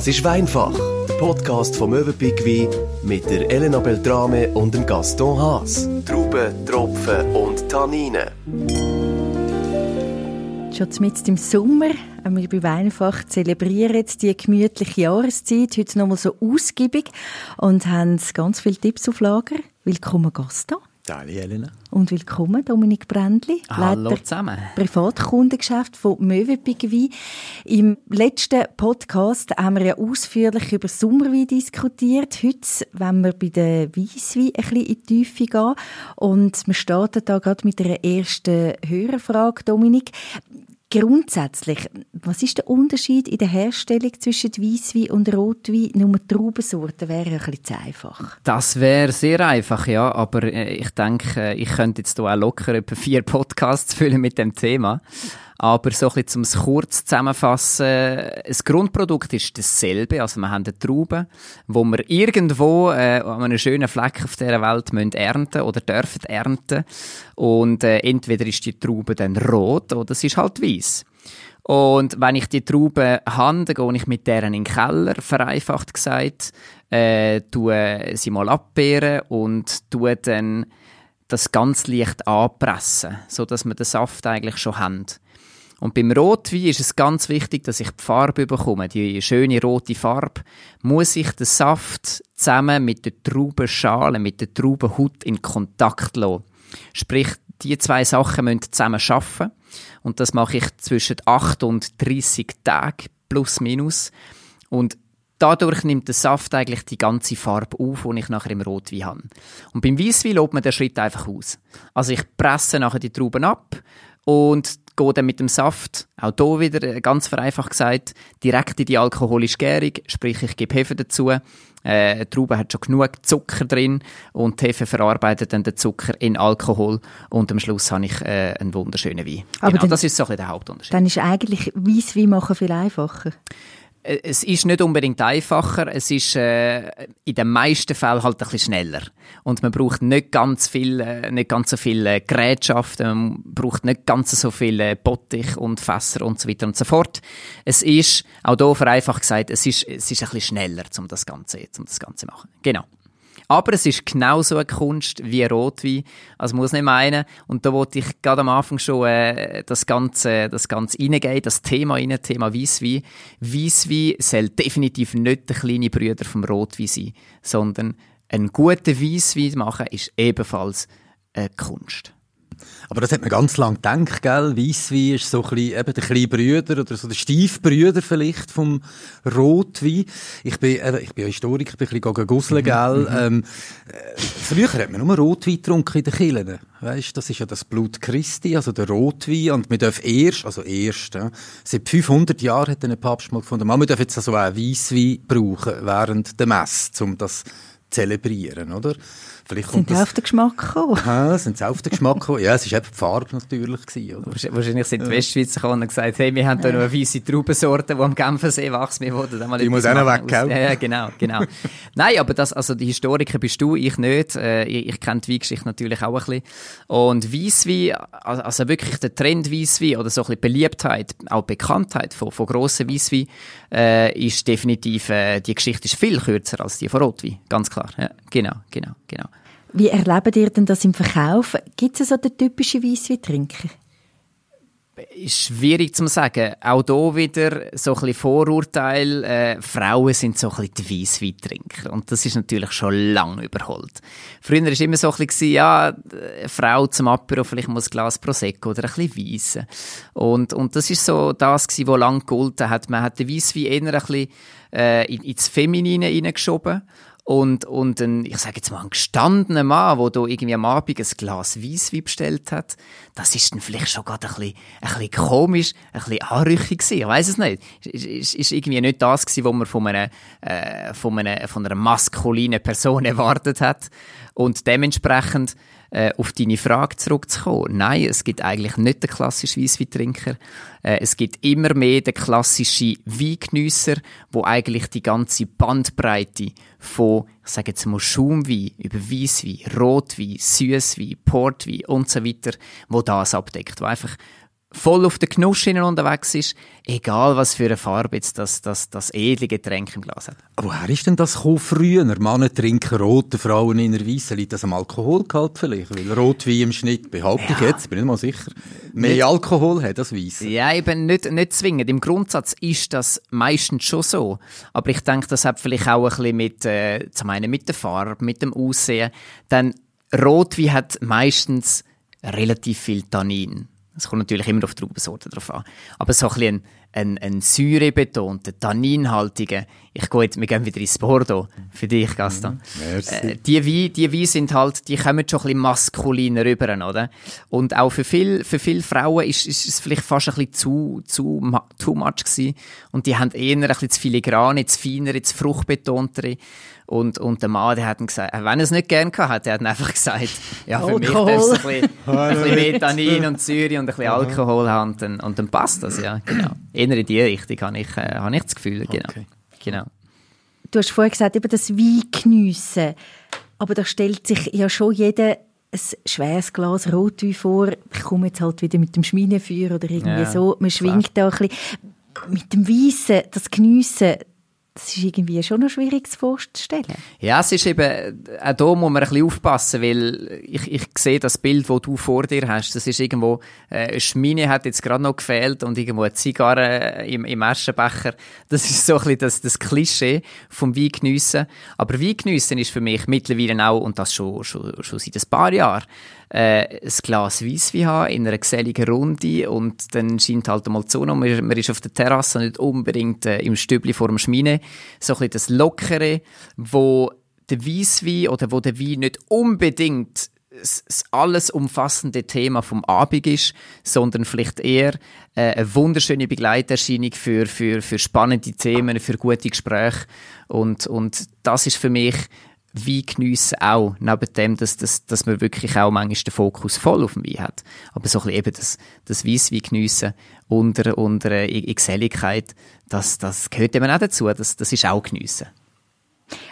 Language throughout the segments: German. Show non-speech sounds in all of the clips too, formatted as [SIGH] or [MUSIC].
Das ist Weinfach, der Podcast vom Möwenpick Wein mit der Elena Beltrame und dem Gaston Haas. Trauben, Tropfen und Tanninen. Schon mitten im Sommer, wir bei Weinfach zelebrieren die gemütliche Jahreszeit, heute nochmal so ausgiebig und haben ganz viele Tipps auf Lager. Willkommen, Gaston. Hallo Elena. Und willkommen, Dominik Brändli. Hallo zusammen. Privatkundengeschäft von Möwenpick Im letzten Podcast haben wir ja ausführlich über Sommerwein diskutiert. Heute wollen wir bei den Weisswein ein bisschen in die Tiefe gehen. Und wir starten da gerade mit der ersten Hörerfrage, Dominik. Grundsätzlich, was ist der Unterschied in der Herstellung zwischen Weißwein und Rotwein? Nur Traubensorten wäre ein bisschen zu einfach. Das wäre sehr einfach, ja. Aber äh, ich denke, ich könnte jetzt hier auch locker etwa vier Podcasts füllen mit dem Thema. Aber so ein bisschen, um es kurz zusammenfassen, das Grundprodukt ist dasselbe. Also wir haben eine Traube, wo wir irgendwo äh, an einem schönen Fleck auf dieser Welt müssen ernten oder dürfen ernten. Und äh, entweder ist die Traube dann rot oder es ist halt weiß. Und wenn ich die Traube habe, gehe ich mit deren in den Keller, vereinfacht gesagt, äh, tue sie mal abbeeren und tue dann das ganz leicht anpressen, so dass wir den Saft eigentlich schon haben. Und beim Rotwein ist es ganz wichtig, dass ich die Farbe bekomme. Die schöne rote Farbe muss ich den Saft zusammen mit der Traubenschale, mit der Traubenhaut in Kontakt lassen. Sprich, die zwei Sachen müssen zusammen arbeiten. Und das mache ich zwischen 8 und 30 Tagen plus minus. Und dadurch nimmt der Saft eigentlich die ganze Farbe auf, die ich nachher im Rotwein habe. Und beim Weißwein lobt man den Schritt einfach aus. Also ich presse nachher die Trauben ab und gehe dann mit dem Saft, auch hier wieder äh, ganz vereinfacht gesagt, direkt in die alkoholische Gärung, sprich ich gebe Hefe dazu. Äh, die Traube hat schon genug Zucker drin und die Hefe verarbeitet dann den Zucker in Alkohol und am Schluss habe ich äh, einen wunderschönen Wein. Aber genau, dann, das ist so ein der Hauptunterschied. Dann ist eigentlich Weisswein machen viel einfacher. Äh, es ist nicht unbedingt einfacher, es ist äh, in den meisten Fällen halt ein bisschen schneller. Und man braucht nicht ganz viel, äh, nicht ganz so viele äh, Gerätschaften, man braucht nicht ganz so viele Bottich und Fässer und so weiter und so fort. Es ist, auch hier vereinfacht gesagt, es ist, es ist ein bisschen schneller, um das Ganze, um machen. Genau. Aber es ist genauso eine Kunst wie Rotwein. Also muss nicht meinen. Und da wollte ich gerade am Anfang schon äh, das Ganze, das Ganze reingehen, das Thema rein, Thema Weisswein. Weisswein soll definitiv nicht der kleine Brüder vom Rotwein sein, sondern ein guter Weisswein machen ist ebenfalls eine Kunst. Aber das hat man ganz lang gedacht, gell? Weisswein ist so ein bisschen, eben der kleine Brüder oder so der Stiefbrüder vielleicht vom Rotwein. Ich bin, äh, ich bin Historiker, ich bin ein bisschen gusseln, gell? Mhm. Ähm, äh, früher hat man nur Rotwein getrunken in den Kirchen. Weißt, das ist ja das Blut Christi, also der Rotwein. Und wir dürfen erst, also erst, ja, seit 500 Jahren hat ein Papst mal gefunden, man, dürfen jetzt also auch Weisswein brauchen während der Messe, um das zu zelebrieren, oder? Vielleicht sind sie auf den Geschmack gekommen? Ja, sind sie auf den Geschmack gekommen? Ja, es war eben die Farbe natürlich. Gewesen, oder? Wahrscheinlich sind die Westschweizer gekommen und gesagt, hey, wir haben hier noch eine weisse Traubensorte, die am Genfersee wächst. Wir wollten mal Die muss auch noch weg, gell? Ja, ja, genau, genau. [LAUGHS] Nein, aber das, also die Historiker bist du, ich nicht. Äh, ich, ich kenne die Weingeschichte natürlich auch ein bisschen. Und Weisswein, also, also wirklich der Trend Weisswein oder so ein bisschen Beliebtheit, auch Bekanntheit von, von grossen Weisswein, äh, ist definitiv, äh, die Geschichte ist viel kürzer als die von Rotwein. Ganz klar. Ja, genau, genau, genau. Wie erlebt ihr denn das im Verkauf? Gibt es so den typischen Weissweintrinker? Schwierig zu sagen. Auch hier wieder so ein Vorurteil. Äh, Frauen sind so ein bisschen die Weissweintrinker. Und das ist natürlich schon lange überholt. Früher war es immer so ein bisschen, ja, eine Frau zum Apero vielleicht muss ein Glas Prosecco oder ein bisschen Weisse. Und, und das ist so das gewesen, was lange gegolten hat. Man hat den Weisswein eher ein bisschen äh, ins Feminine hineingeschoben. Und, und ein, ich sage jetzt mal, ein gestandener Mann, der da irgendwie am Abend ein Glas Weisswein bestellt hat, das ist dann vielleicht schon gerade ein bisschen, ein bisschen komisch, ein bisschen anrüchig gewesen. Ich weiss es nicht. Ist, ist, ist irgendwie nicht das gewesen, was man von einer, äh, von einer, von einer maskulinen Person [LAUGHS] erwartet hat. Und dementsprechend, äh, auf deine Frage zurückzukommen. Nein, es gibt eigentlich nicht den klassischen Weissweintrinker. Äh, es gibt immer mehr den klassischen Weingenüsser, wo eigentlich die ganze Bandbreite von, ich sage jetzt mal Schaumwein, über Weisswein, Rotwein, Süßwein, Portwein und so weiter, wo das abdeckt, wo einfach voll auf den Genuss unterwegs ist, egal was für eine Farbe jetzt das, das, das edle Getränk im Glas hat. Woher ist denn das gekommen früher? Männer trinken rote, Frauen in der Weissen. Liegt das am Alkoholgehalt vielleicht? Weil Rotwein im Schnitt, behaupte ich jetzt, bin nicht mal sicher, mehr nicht, Alkohol hat als Weissen. Ja, eben nicht, nicht zwingend. Im Grundsatz ist das meistens schon so. Aber ich denke, das hat vielleicht auch ein bisschen mit, äh, zum einen mit der Farbe, mit dem Aussehen. Denn Rotwein hat meistens relativ viel Tannin. Es kommt natürlich immer auf die Traubensorte drauf an. Aber so ein bisschen ein, ein säurebetonter, tanninhaltiger, ich gehe jetzt, wir gehen wieder ins Bordeaux, für dich, Gaston. Mhm, äh, die Weine, die Weine sind halt, die kommen schon ein bisschen maskuliner rüber, oder? Und auch für viele für viel Frauen ist, ist es vielleicht fast ein bisschen zu, zu, too much gewesen. Und die haben eher ein bisschen zu filigrane, zu feinere, zu fruchtbetontere. Und, und der Mann, der hat gesagt, wenn er es nicht gern hat, der hat einfach gesagt, ja, für mich darf es ein bisschen, [LAUGHS] ein bisschen Metanin und Säure und ein bisschen Alkohol haben und dann, und dann passt das, ja, genau. Eher in die Richtung habe ich, äh, habe ich das Gefühl, genau. Okay. genau. Du hast vorhin gesagt, eben das Wein geniessen. Aber da stellt sich ja schon jeder ein schweres Glas Rotwein vor. Ich komme jetzt halt wieder mit dem Schminefeuer oder irgendwie ja, so. Man schwingt klar. da ein bisschen. Mit dem Weissen, das Geniessen, das ist irgendwie schon noch schwierig vorzustellen. Ja, es ist eben, auch da muss man ein bisschen aufpassen, weil ich, ich sehe das Bild, das du vor dir hast, das ist irgendwo, äh, eine Schmine hat jetzt gerade noch gefehlt und irgendwo eine Zigarre im, im Aschenbecher. Das ist so ein bisschen das, das Klischee vom Weingeniessen. Aber Weingeniessen ist für mich mittlerweile auch, und das schon, schon, schon seit ein paar Jahren, äh, ein Glas Weisswein haben in einer geselligen Runde und dann scheint halt die Sonne, man, man ist auf der Terrasse nicht unbedingt äh, im Stübli vor dem Schmine, so ein bisschen das Lockere, wo der Weisswein oder wo der Wein nicht unbedingt das alles umfassende Thema vom Abend ist, sondern vielleicht eher äh, eine wunderschöne Begleiterscheinung für, für, für spannende Themen, für gute Gespräche. Und, und das ist für mich Wein geniessen auch, neben dem, dass, dass, dass man wirklich auch manchmal den Fokus voll auf dem Wein hat. Aber so ein bisschen eben das, das Weisswein geniessen unter, unter äh, Geselligkeit, das, das gehört eben auch dazu, das, das ist auch geniessen.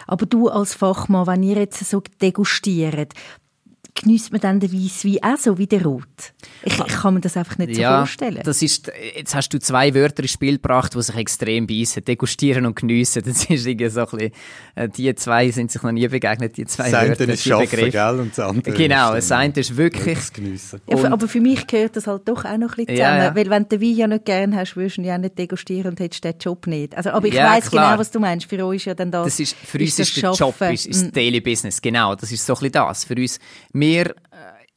Aber du als Fachmann, wenn ihr jetzt so degustiert, genießt man dann den Weisswein auch so wie der Rot? Ich, ich, kann mir das einfach nicht so ja, vorstellen. Das ist, jetzt hast du zwei Wörter ins Spiel gebracht, die sich extrem beißen. Degustieren und geniessen. Das ist irgendwie so ein bisschen, äh, die zwei sind sich noch nie begegnet, die zwei das Wörter. Das eine ist Schaffen, gell? Und das andere Genau, das eine ist wirklich... Ja, aber für mich gehört das halt doch auch noch ein bisschen zusammen. Ja, ja. Weil wenn du den Wein ja nicht gerne hast, würdest du ihn ja nicht degustieren und hättest den Job nicht. Also, aber ich ja, weiss genau, was du meinst. Für uns ist ja dann das... das ist, für uns ist, ist der Job, ist, ist mm. Daily Business. Genau, das ist so ein bisschen das. Für uns, wir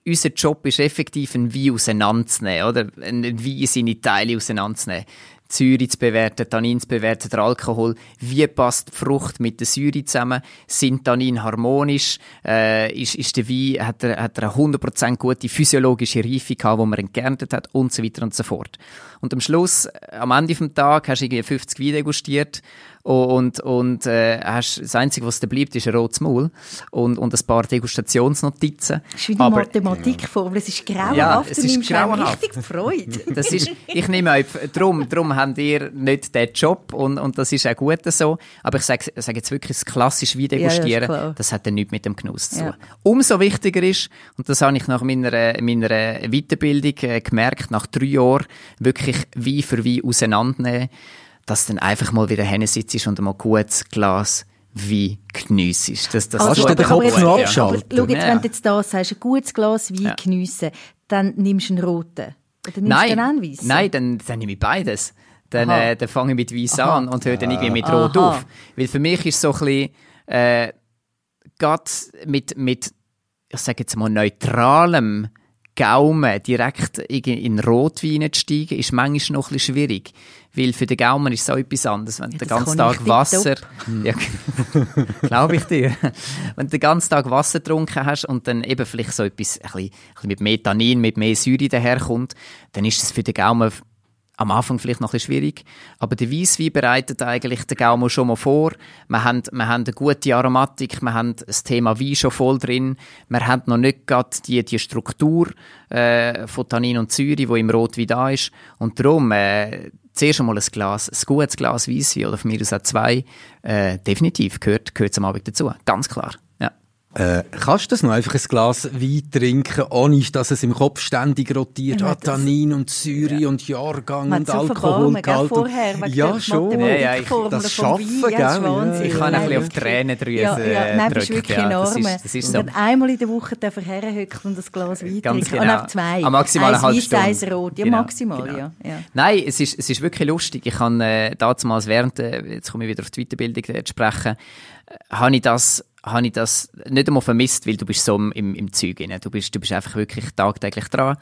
unser Job ist effektiv, ein Wein auseinanderzunehmen, oder? Ein Wein seine Teile auseinanderzunehmen. Säure zu bewerten, Tannin zu bewerten, der Alkohol. Wie passt die Frucht mit der Säure zusammen? Sind Tannin harmonisch? Äh, ist, ist der Wein, hat er, hat er eine 100% gute physiologische Reife gehabt, die man entkernt hat? Und so weiter und so fort. Und am Schluss, am Ende des Tages, hast du irgendwie 50 Wein degustiert und, und äh, hast, das Einzige, was da bleibt, ist ein rotes Maul und, und ein paar Degustationsnotizen. Das ist wie eine Mathematikformel, es ist grauenhaft, ja, es ist grauenhaft. richtig Freude. [LAUGHS] Das ist, ich nehme euch, darum, darum habt ihr nicht den Job und, und das ist auch gut so, aber ich sage, sage jetzt wirklich, das klassische Wein-Degustieren, ja, das hat dann nichts mit dem Genuss zu tun. Ja. Umso wichtiger ist, und das habe ich nach meiner, meiner Weiterbildung äh, gemerkt, nach drei Jahren, wirklich Wein für Wein auseinandernehmen, dass du dann einfach mal wieder hinsitzt und mal gutes Glas Wein geniessest. Das, das also, du den Kopf noch abschalten? Schau jetzt, wenn du jetzt da sagst, ein gutes Glas Wein ja. geniessen, dann nimmst du einen roten. Oder nimmst nein, du einen Weissen? Nein, dann, dann nehme ich beides. Dann, äh, dann fange ich mit Weiss an und höre dann irgendwie mit Rot Aha. auf. Weil für mich ist so ein bisschen, äh, gerade mit, mit, ich sage jetzt mal, neutralem Gaumen direkt in Rotwein zu steigen, ist manchmal noch ein bisschen schwierig. Weil für den Gaumen ist es auch etwas anderes. Wenn ja, du den ganzen Tag Wasser, [LAUGHS] ja, [LAUGHS] glaube ich dir, wenn du den ganzen Tag Wasser getrunken hast und dann eben vielleicht so etwas, ein bisschen, ein bisschen mit Metanin, mit mehr Säure daherkommt, dann ist es für den Gaumen am Anfang vielleicht noch ein bisschen schwierig, aber der Weisswein bereitet eigentlich den Gaumen schon mal vor. Wir haben, wir haben eine gute Aromatik, wir haben das Thema Wein schon voll drin, wir haben noch nicht gerade die, die Struktur äh, von Tannin und Säure, die im Rotwein da ist und darum äh, zuerst einmal ein Glas, ein gutes Glas Weisswein oder von mir aus auch zwei, äh, definitiv gehört, gehört zum Abend dazu, ganz klar. Ja. Äh, kannst du das noch einfach ein Glas Wein trinken, ohne dass es im Kopf ständig rotiert? Ja, ah, Tannin und Säure und Jahrgang Man und Alkoholgehalt. vorher, und- ja, schon. Das Schaffen, Wein, ja, das ist gell? Wahnsinn. Ich kann ein bisschen auf wirklich. Tränendrüse Ja, ja, nein, das ist drücken. wirklich ja, enorm. das ist, das ist und so. dann einmal in der Woche darf er herhöckeln und ein Glas Wein Ganz trinken. genau. Und auf zwei. Ah, maximal eine eins Stunde. eins rot. Ja, Genau, maximal, genau. ja. ja. Nein, es ist, es ist wirklich lustig. Ich habe äh, damals während, äh, jetzt komme ich wieder auf die Weiterbildung äh, zu sprechen, äh, habe ich das habe ich das nicht einmal vermisst, weil du bist so im, im, Zeug drin. Du bist, du bist einfach wirklich tagtäglich dran.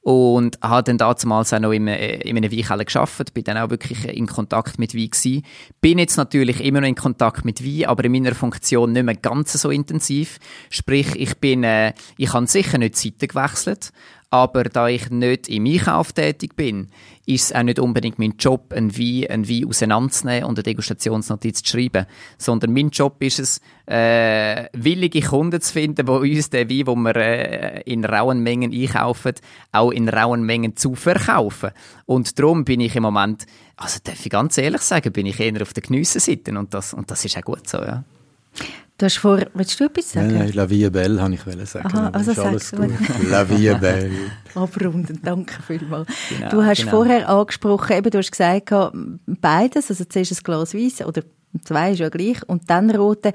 Und habe dann damals auch noch im, äh, in einem Weinkeller gearbeitet, bin dann auch wirklich in Kontakt mit Wein gewesen. Bin jetzt natürlich immer noch in Kontakt mit Wein, aber in meiner Funktion nicht mehr ganz so intensiv. Sprich, ich bin, äh, ich habe sicher nicht die Seite gewechselt, aber da ich nicht im Einkauf tätig bin, ist es auch nicht unbedingt mein Job, einen Wein, einen Wein auseinanderzunehmen und eine Degustationsnotiz zu schreiben. Sondern mein Job ist es, äh, willige Kunden zu finden, die uns den Wein, den wir äh, in rauen Mengen einkaufen, auch in rauen Mengen zu verkaufen. Und darum bin ich im Moment, also darf ich ganz ehrlich sagen, bin ich eher auf der Genüssenseite und das, und das ist auch gut so, ja. Du hast vor, willst du etwas sagen? Nein, nein, La Vie Belle, habe ich sagen. Aha, also ist alles sag's gut. La Vie Belle. [LAUGHS] Abrunden, danke vielmals. Genau, du hast genau. vorher angesprochen, eben, du hast gesagt, beides, also zuerst ein Glas Weiss oder zwei ist ja gleich und dann rote.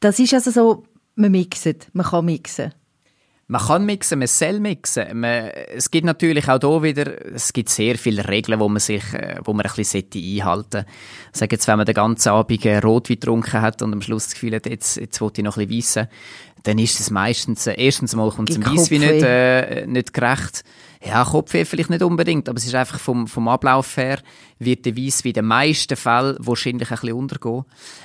Das ist also so, man mixt, man kann mixen. Man kann mixen, man soll mixen. Man, es gibt natürlich auch hier wieder, es gibt sehr viele Regeln, wo man sich, äh, wo man ein bisschen einhalten sollte. Sagen jetzt, wenn man den ganzen Abend äh, Rotwein getrunken hat und am Schluss das Gefühl hat, jetzt, jetzt will ich noch ein bisschen weissen, dann ist es meistens, äh, erstens mal kommt es dem Weisswein nicht, äh, nicht gerecht. Ja, Kopfweh vielleicht nicht unbedingt, aber es ist einfach vom, vom Ablauf her, wird der Weiss wie in den meisten Fällen wahrscheinlich ein bisschen untergehen.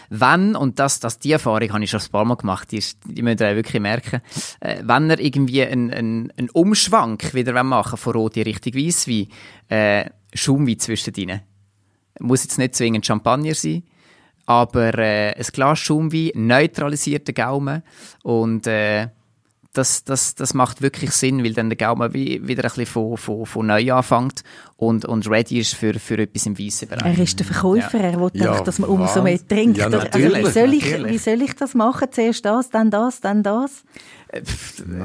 Wenn, und das, das, die Erfahrung habe ich schon ein paar Mal gemacht, die, ist, die müsst ihr auch wirklich merken, äh, wenn er irgendwie einen, einen, einen Umschwank wieder machen von Rot in Richtung Weisswein, äh, Schaumwein zwischendrin. Muss jetzt nicht zwingend Champagner sein, aber äh, ein Glas Schaumwein neutralisiert den Gaumen und äh, das, das, das macht wirklich Sinn, weil dann der Gaumen wie, wieder ein bisschen von, von, von neu anfängt und, und ready ist für, für etwas im weißen Bereich. Er ist der Verkäufer, er will Ja, dass man umso mehr trinkt. Ja, Oder- also, natürlich, wie, soll ich, natürlich. wie soll ich das machen? Zuerst das, dann das, dann das?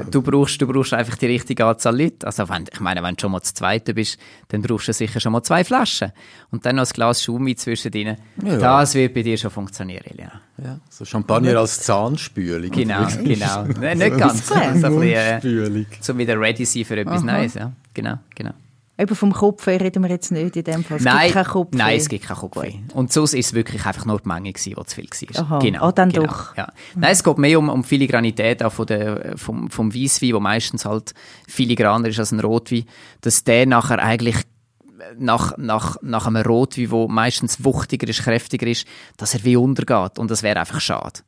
Du brauchst, du brauchst einfach die richtige Anzahl Leute. Also wenn, ich meine, wenn du schon mal zu Zweite bist, dann brauchst du sicher schon mal zwei Flaschen. Und dann noch ein Glas Schaumwein zwischendrin. Ja. Das wird bei dir schon funktionieren, Elena. Ja, so Champagner als Zahnspülung. Genau, [LAUGHS] genau. Nein, nicht ganz. [LAUGHS] So ein bisschen, äh, so wieder ready sein für etwas Neues. Ja. Genau, genau. Eben vom Kopf reden wir jetzt nicht in dem Fall. Es nein, gibt keinen Kopf nein, es gibt keinen Kopfweh. Und sonst ist es wirklich einfach nur die Menge gewesen, die zu viel war. Aha, Genau, ah, dann genau, doch. Ja. Nein, es geht mehr um, um Filigranität auch von der, vom, vom Weisswein, der meistens halt filigraner ist als ein Rotwein, dass der nachher eigentlich nach, nach, nach einem Rotwein, der meistens wuchtiger ist, kräftiger ist, dass er wie untergeht. Und das wäre einfach schade.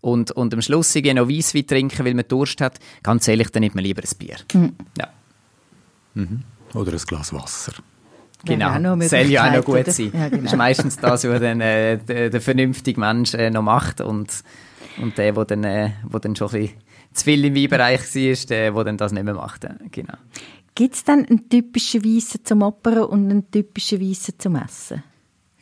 Und, und am Schluss irgendwie noch Weisswein trinken, weil man Durst hat, ganz ehrlich, dann nimmt man lieber ein Bier. Mhm. Ja. Oder ein Glas Wasser. Genau, eine soll ja auch noch gut oder? sein. Ja, genau. Das ist meistens das, was dann äh, der, der vernünftige Mensch äh, noch macht und, und der, der dann, äh, wo dann schon ein bisschen zu viel im Weinbereich war, der, der dann das nicht mehr macht. Ja, Genau. Gibt es dann einen typischen Weissen zum Apero und einen typischen Weissen zum Essen?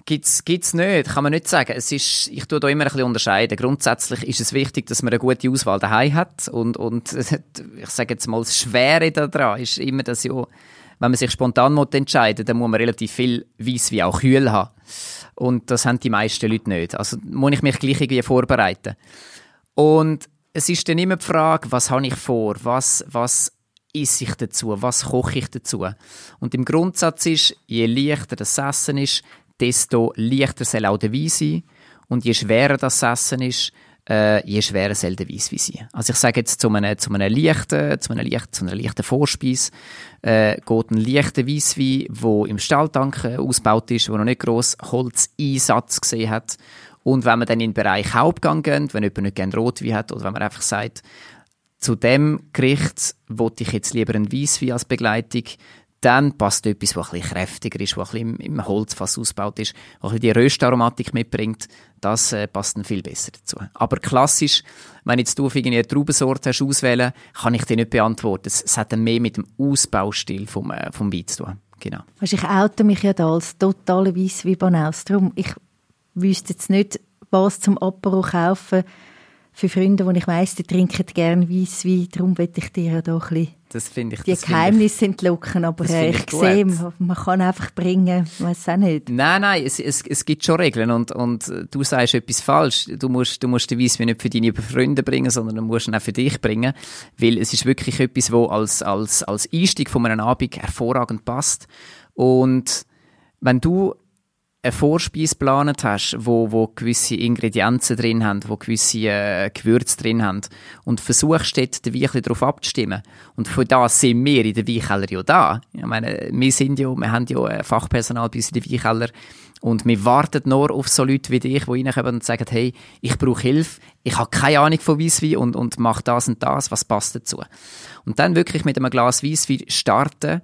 Gibt's, gibt's nicht, kann man nicht sagen. Es ist, ich tue da immer ein bisschen unterscheiden. Grundsätzlich ist es wichtig, dass man eine gute Auswahl daheim hat und, und [LAUGHS] ich sage jetzt mal, das Schwere daran ist immer, dass ja, wenn man sich spontan entscheiden dann muss man relativ viel Weiss wie auch kühl haben. Und das haben die meisten Leute nicht. Also muss ich mich gleich irgendwie vorbereiten. Und es ist dann immer die Frage, was habe ich vor? Was, was esse ich dazu? Was koche ich dazu? Und im Grundsatz ist, je leichter das Essen ist, desto leichter soll auch der Wein sein. Und je schwerer das Essen ist, äh, je schwerer soll der sein. Also ich sage jetzt zu einem, zu einem leichten, zu, einem leichten, zu einer leichten Vorspeise äh, geht ein leichter Weisswein, der im Stahltank äh, ausgebaut ist, der noch nicht gross Holzeinsatz gesehen hat. Und wenn man dann in den Bereich Hauptgang geht, wenn jemand nicht gerne Rotwein hat oder wenn man einfach sagt, zu dem Gericht wollte ich jetzt lieber einen Weisswein als Begleitung, dann passt etwas, was ein kräftiger ist, was ein bisschen im, Holzfass ausgebaut ist, was die Röstaromatik mitbringt, das äh, passt dann viel besser dazu. Aber klassisch, wenn jetzt du auf irgendwie eine Traubensorte hast auswählen, kann ich dir nicht beantworten. Es, hat dann mehr mit dem Ausbaustil vom, äh, vom Wein zu tun. Genau. Weißt, ich oute mich ja da als totale Weisswein-Banaus. Darum, ich wüsste jetzt nicht, was zum Apero kaufen, für Freunde, die ich weiss, die trinken gerne Weisswein, darum will ich dir ja da ein bisschen das finde ich, die Geheimnisse sind locken, aber ich, ich sehe, man kann einfach bringen, weiß auch nicht. Nein, nein, es, es, es gibt schon Regeln und, und du sagst etwas falsch. Du musst, du musst den Weisswein nicht für deine Freunde bringen, sondern du musst ihn auch für dich bringen, weil es ist wirklich etwas, wo als, als, als Einstieg von einem Abend hervorragend passt und wenn du eine Vorspeise geplant hast, wo, wo gewisse Ingredienzen drin haben, wo gewisse äh, Gewürze drin haben und versuchst dort den Wein darauf abzustimmen. Und von da sind wir in der Weinkeller ja da. Ich meine, wir sind ja, wir haben ja Fachpersonal bei uns in der Weinkeller und wir warten nur auf so Leute wie dich, die reinkommen und sagen, hey, ich brauche Hilfe, ich habe keine Ahnung von Weisswein und, und mach das und das, was passt dazu? Und dann wirklich mit einem Glas Weisswein starten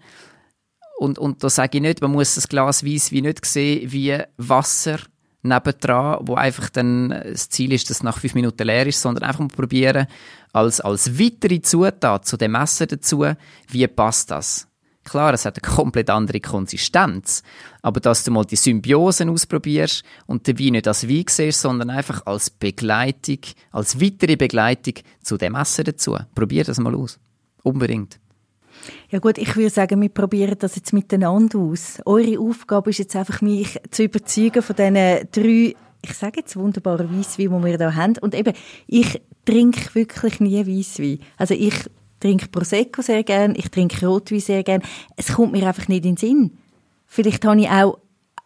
und, und da sage ich nicht, man muss das Glas Weisswein nicht sehen wie Wasser nebendran, wo einfach dann das Ziel ist, dass es nach fünf Minuten leer ist, sondern einfach mal probieren, als, als weitere Zutat zu dem Messer dazu, wie passt das? Klar, es hat eine [LAUGHS] komplett andere Konsistenz, aber dass du mal die Symbiosen ausprobierst und den Wein nicht als Wein siehst, sondern einfach als Begleitung, als weitere Begleitung zu dem Messer dazu. Probier das mal aus. Unbedingt. Ja gut, ich würde sagen, wir probieren das jetzt miteinander aus. Eure Aufgabe ist jetzt einfach, mich zu überzeugen von diesen drei, ich sage jetzt wunderbaren Weisswein, die wir hier haben. Und eben, ich trinke wirklich nie Weisswein. Also ich trinke Prosecco sehr gern, ich trinke Rotwein sehr gern. Es kommt mir einfach nicht in den Sinn. Vielleicht habe ich auch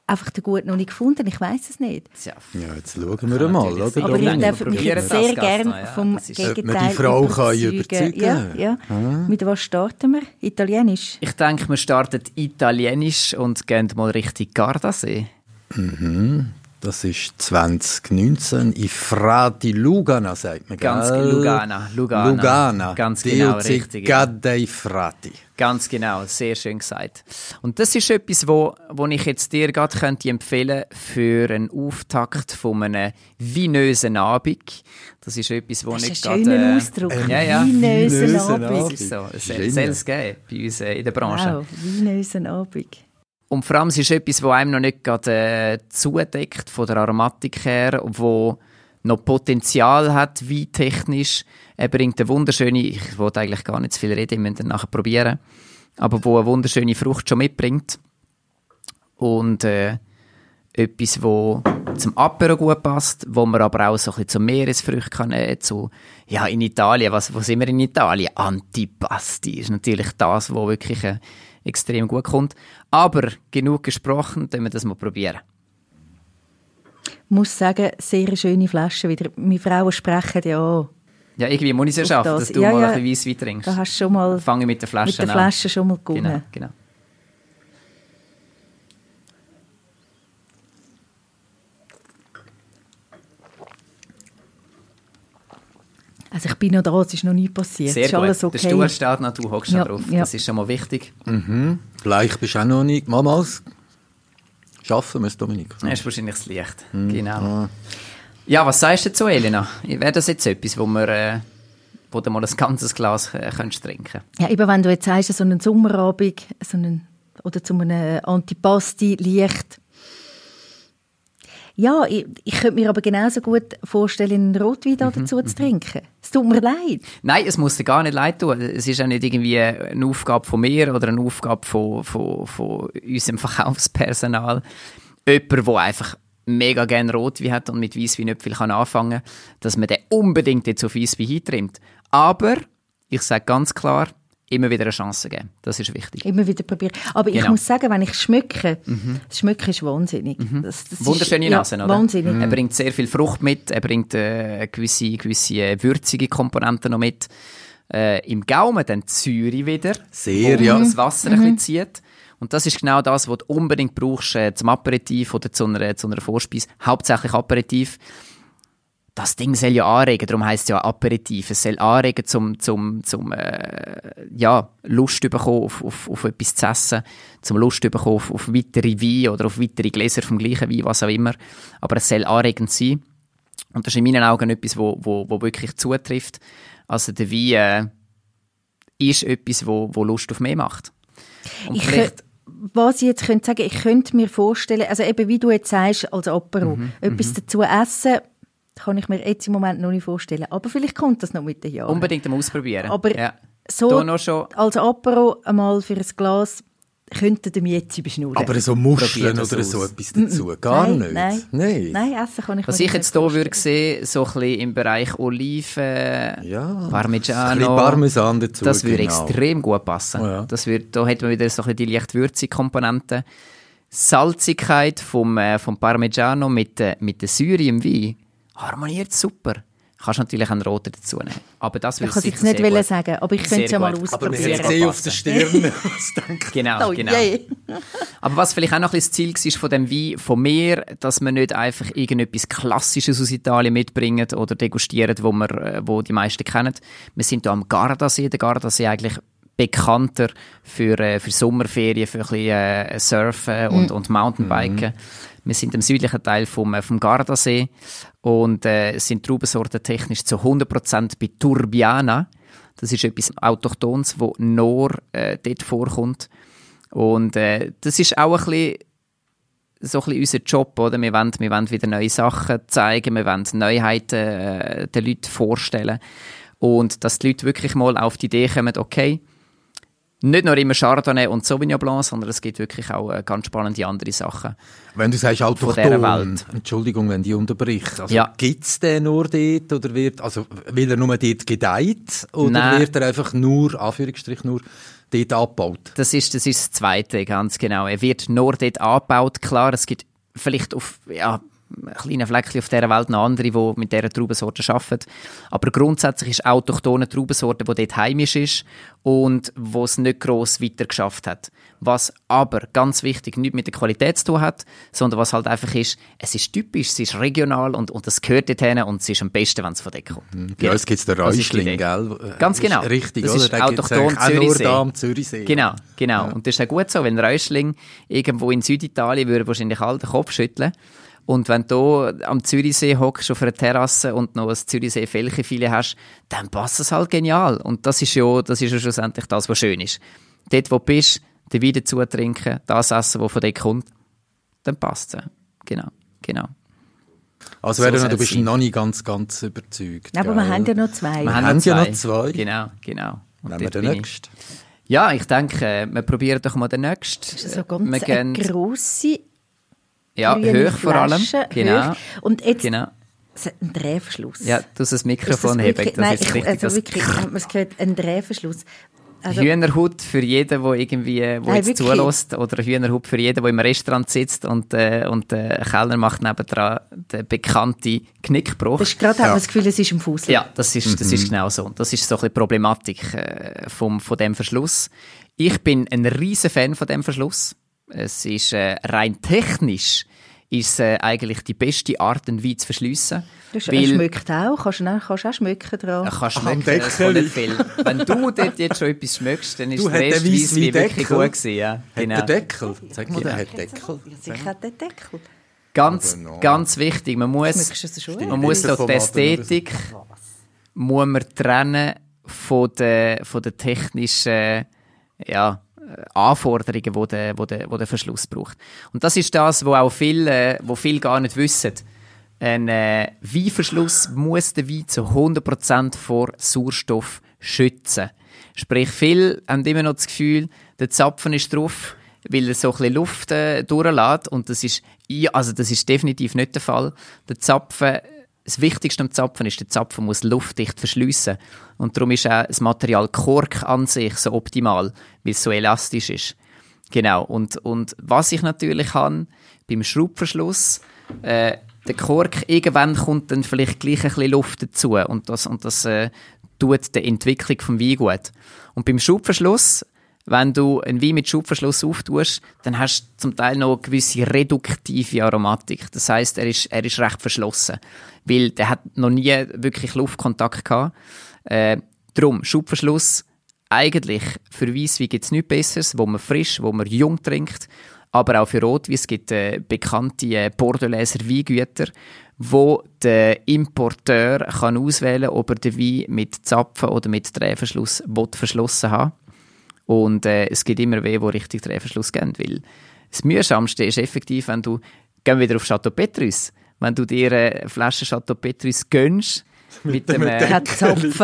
einfach den Guten noch nicht gefunden. Ich weiß es nicht. Ja, jetzt schauen wir mal, oder? Aber ich darf mich jetzt sehr gerne vom ja, Gegenteil die Frau kann überzeugen. Ja, ja. Ah. Mit was starten wir? Italienisch? Ich denke, wir starten Italienisch und gehen mal Richtung Gardasee. Mhm. Das ist 2019 in Frati Lugana, sagt man, Ganz Lugana, Lugana. Lugana. Ganz genau, richtig. Gadei Frati. Ganz genau, sehr schön gesagt. Und das ist etwas, wo, wo ich jetzt dir gerade könnte empfehlen für einen Auftakt von einem vinösen Abend. Das ist etwas, wo das nicht gerade... Das ist ein schöner Ausdruck. Äh, ja, ja. Vinösen Abend. Das ist so. Es soll es geben bei uns äh, in der Branche. Wow, vinösen Abend. Und vor allem es ist etwas, was einem noch nicht gerade äh, zudeckt von der Aromatik her, wo noch Potenzial hat, wie technisch. Er bringt eine wunderschöne, ich wollte eigentlich gar nicht zu viel reden, wir müssen nachher probieren, aber wo eine wunderschöne Frucht schon mitbringt. Und äh, etwas, wo zum Apero gut passt, wo man aber auch so ein bisschen zum Meeresfrüchten kann nehmen, zu, ja, in Italien, was, wo sind wir in Italien? Antipasti ist natürlich das, wo wirklich äh, extrem gut kommt. Aber genug gesprochen, dann wir das mal probieren. Ich muss sagen, sehr schöne Flasche wieder. Meine Frauen sprechen ja auch. Ja, irgendwie muss ich es ja schaffen, das. dass du ja, mal ja, ein bisschen Weisswein trinkst. Da hast schon mal Fange mit der Flasche mit der Flasche schon mal gewonnen. Genau, genau. Also ich bin noch da, es ist noch nie passiert. Sehr ist gut. alles okay. Der Stuhl steht noch, du hockst ja, noch drauf. Ja. Das ist schon mal wichtig. Mhm. Vielleicht bist du auch noch nicht... Mamals, schaffen wir es, Dominik. Das ist wahrscheinlich das Licht. Mhm. Genau. Ah. Ja, was sagst du dazu, Elena? Wäre das jetzt etwas, wo wir... Äh, wo du mal ein ganzes Glas äh, könntest trinken Ja, eben wenn du jetzt sagst, so einen Sommerabend so einen, oder zu einem Antipasti Licht ja, ich, ich könnte mir aber genauso gut vorstellen, einen Rotwein da dazu mhm, zu trinken. Es tut mir leid. Nein, es muss dir gar nicht leid tun. Es ist auch nicht irgendwie eine Aufgabe von mir oder eine Aufgabe von, von, von unserem Verkaufspersonal. Jemand, der einfach mega gerne Rotwein hat und mit Weisswein nicht viel anfangen kann, dass man den unbedingt jetzt auf Weisswein hintrimmt. Aber, ich sage ganz klar, immer wieder eine Chance geben. Das ist wichtig. Immer wieder probieren. Aber genau. ich muss sagen, wenn ich schmecke, mhm. das Schmücken ist wahnsinnig. Mhm. Das, das Wunderschöne ist, Nase, ja, oder? Wahnsinnig. Er bringt sehr viel Frucht mit, er bringt äh, gewisse, gewisse äh, würzige Komponenten noch mit. Äh, Im Gaumen dann Zürich wieder, sehr, wo ja. das Wasser mhm. ein bisschen zieht. Und das ist genau das, was du unbedingt brauchst äh, zum Aperitif oder zu einer, zu einer Vorspeise. Hauptsächlich Aperitif das Ding soll ja anregen, darum heisst es ja Aperitif. Es soll anregen, zum, zum, zum äh, ja, Lust bekommen auf, auf, auf etwas zu essen, zum Lust bekommen auf, auf weitere Wein oder auf weitere Gläser vom gleichen Wein, was auch immer. Aber es soll anregend sein. Und das ist in meinen Augen etwas, wo, wo, wo wirklich zutrifft. Also der Wein äh, ist etwas, wo, wo Lust auf mehr macht. Und ich vielleicht was ich jetzt könnte sagen, ich könnte mir vorstellen, also eben wie du jetzt sagst, als Apero, mhm, etwas mhm. dazu essen, kann ich mir jetzt im Moment noch nicht vorstellen. Aber vielleicht kommt das noch mit den Jahren. Unbedingt mal ausprobieren. Aber ja. so Da noch schon. als Apero einmal für ein Glas könnte dem jetzt überschnurren. Aber so Muscheln oder so aus. etwas dazu, gar nein, nicht. Nein, Nein. nein, essen kann ich Was ich jetzt hier würde sehen, so ein bisschen im Bereich Oliven, Ja, Parmigiano. Parmesan dazu, Das würde genau. extrem gut passen. Oh ja. Das würde, da hätte man wieder so ein bisschen die leicht würzige Komponente. Salzigkeit vom, äh, vom Parmigiano mit, äh, mit der Säure im Wein harmoniert super. Kannst natürlich einen roten dazu nehmen. Aber das Ich kann jetzt nicht wollen sagen, aber ich könnte es ja mal gut. Aber gut gesehen auf der. Stirn. [LAUGHS] Genau, Oh, genau. je. Aber was vielleicht auch noch ein bisschen das Ziel war von dem Wein von mir, dass wir nicht einfach irgendetwas Klassisches aus Italien mitbringen oder degustieren, wo, wir, äh, wo die meisten kennen. Wir sind hier am Gardasee. Der Gardasee eigentlich bekannter für, äh, für Sommerferien, für ein bisschen äh, Surfen und, und Mountainbiken. Wir sind im südlichen Teil vom, äh, vom Gardasee und äh, sind Traubensorten technisch zu 100% bei Turbiana. Das ist etwas Autochthones, das nur äh, dort vorkommt. Und äh, das ist auch ein bisschen so ein bisschen unser Job, oder? Wir wollen, wir wollen wieder neue Sachen zeigen, wir wollen Neuheiten äh, den Leuten vorstellen. Und dass die Leute wirklich mal auf die Idee kommen, okay, nicht nur immer Chardonnay und Sauvignon Blanc, sondern es gibt wirklich auch äh, ganz spannende andere Sachen. Wenn du sagst Welt. Entschuldigung, wenn die unterbricht. Also Ja. gibt's den nur dort oder wird, also will er nur dort gedeiht oder Nein. wird er einfach nur, Anführungsstrich nur, dort abgebaut? Das ist, das ist das Zweite, ganz genau. Er wird nur dort angebaut. Klar, es gibt vielleicht auf, ja, kleinen Fleckchen auf dieser Welt noch andere, die mit dieser Traubensorte arbeiten. Aber grundsätzlich ist autochthone Traubensorte, die dort heimisch ist und wo es nicht gross weiter geschafft hat. Was aber, ganz wichtig, nicht mit der Qualität zu tun hat, sondern was halt einfach ist, es ist typisch, es ist regional und, und das gehört dorthin und es ist am besten, wenn es von dort kommt. Bei uns gibt's den Das ist die Räuschling, gell? Ganz genau. Richtig, das oder? ist Den autochthon eigentlich auch nur Zürichsee. da am Zürichsee. Genau, genau. Und das ist auch gut so, wenn Räuschling irgendwo in Süditalien würde wahrscheinlich alle den Kopf schütteln. Und wenn du am Zürichsee hockst auf einer Terrasse und noch ein Zürichsee Felchenfilet hast, dann passt es halt genial. Und das ist ja, das ist ja schlussendlich das, was schön ist. Dort, wo du bist, den Wein dazu trinken, das essen, was von dort kommt, dann passt es. Genau, genau. Also So Verena, du bist sein. noch nicht ganz, ganz überzeugt. Aber wir haben ja noch zwei. Wir haben ja noch zwei. Genau, genau. Und Nehmen wir den ich. nächsten. Ja, ich denke, äh, wir probieren doch mal den nächsten. Das ist so ganz wir eine gehen, grosse, ja, hoch vor allem. Genau. hoch. Und jetzt genau. es hat einen Drehverschluss. Ja, du hast das Mikrofon Ist heben, wirklich- das Nein, ist ich, richtig. also das wirklich, hat [LAUGHS] man es gehört, ein Drehverschluss. Also, Hühnerhut für jeden, der irgendwie, äh, wo Nein, jetzt zulässt, oder ein Hühnerhut für jeden, der im Restaurant sitzt und, äh, und äh, ein Kellner macht nebendran den bekannten Knickbruch. das ist gerade, hat man das Gefühl, es ist im Fuß. Ja, das ist, das Mhm. ist genau so. Das ist so ein bisschen die Problematik äh, vom, von dem Verschluss. Ich bin ein riesen Fan von dem Verschluss. Es ist äh, rein technisch ist äh, eigentlich die beste Art, einen Wein zu verschliessen. Das er weil- schmeckt auch. Kannst du, auch- kannst du auch schmecken dran. Kannst Am schmecken, es kommt Deckel. nicht viel. Wenn du dort jetzt schon etwas schmeckst, dann ist Du, der der Rest Weisswein wirklich gut gewesen. Ja. Hat Genau. der Deckel? Sag mal, der hat Deckel. Ja, sicher hat den Deckel. Ganz, ganz wichtig, man muss, man muss da die. Ästhetik muss man trennen von der, von der technischen ja, äh, Anforderungen, wo der, der, Verschluss braucht. Und das ist das, wo auch viele, äh, wo viele gar nicht wissen. Ein äh, Weinverschluss muss den Wein zu 100% vor Sauerstoff schützen. Sprich, viele haben immer noch das Gefühl, der Zapfen ist drauf, weil er so ein Luft äh, durchlässt. Und das ist, also das ist definitiv nicht der Fall. Der Zapfen, das Wichtigste am Zapfen ist, der Zapfen muss luftdicht verschliessen. Und darum ist auch das Material Kork an sich so optimal, weil es so elastisch ist. Genau. Und, und was ich natürlich habe, beim Schraubverschluss, äh, der Kork, irgendwann kommt dann vielleicht gleich ein bisschen Luft dazu. Und das, und das äh, tut der Entwicklung vom Wein gut. Und beim Schraubverschluss, wenn du einen Wein mit Schraubverschluss auftust, dann hast du zum Teil noch eine gewisse reduktive Aromatik. Das heißt, er ist, er ist recht verschlossen. Weil der hat noch nie wirklich Luftkontakt gehabt. Äh, drum, Schraubverschluss, eigentlich für Weisswein gibt es nichts Besseres, wo man frisch, wo man jung trinkt. Aber auch für Rotwein, es gibt äh, bekannte äh, Bordeauxer Weingüter, wo der Importeur kann auswählen ob er den Wein mit Zapfen oder mit Drehverschluss verschlossen haben und äh, es gibt immer weh, wo richtig Drehverschluss geben, weil das mühsamste ist effektiv, wenn du, gehen wieder auf Chateau Petrus, wenn du dir eine Flasche Chateau Petrus gönnst, [LAUGHS] mit, dem äh.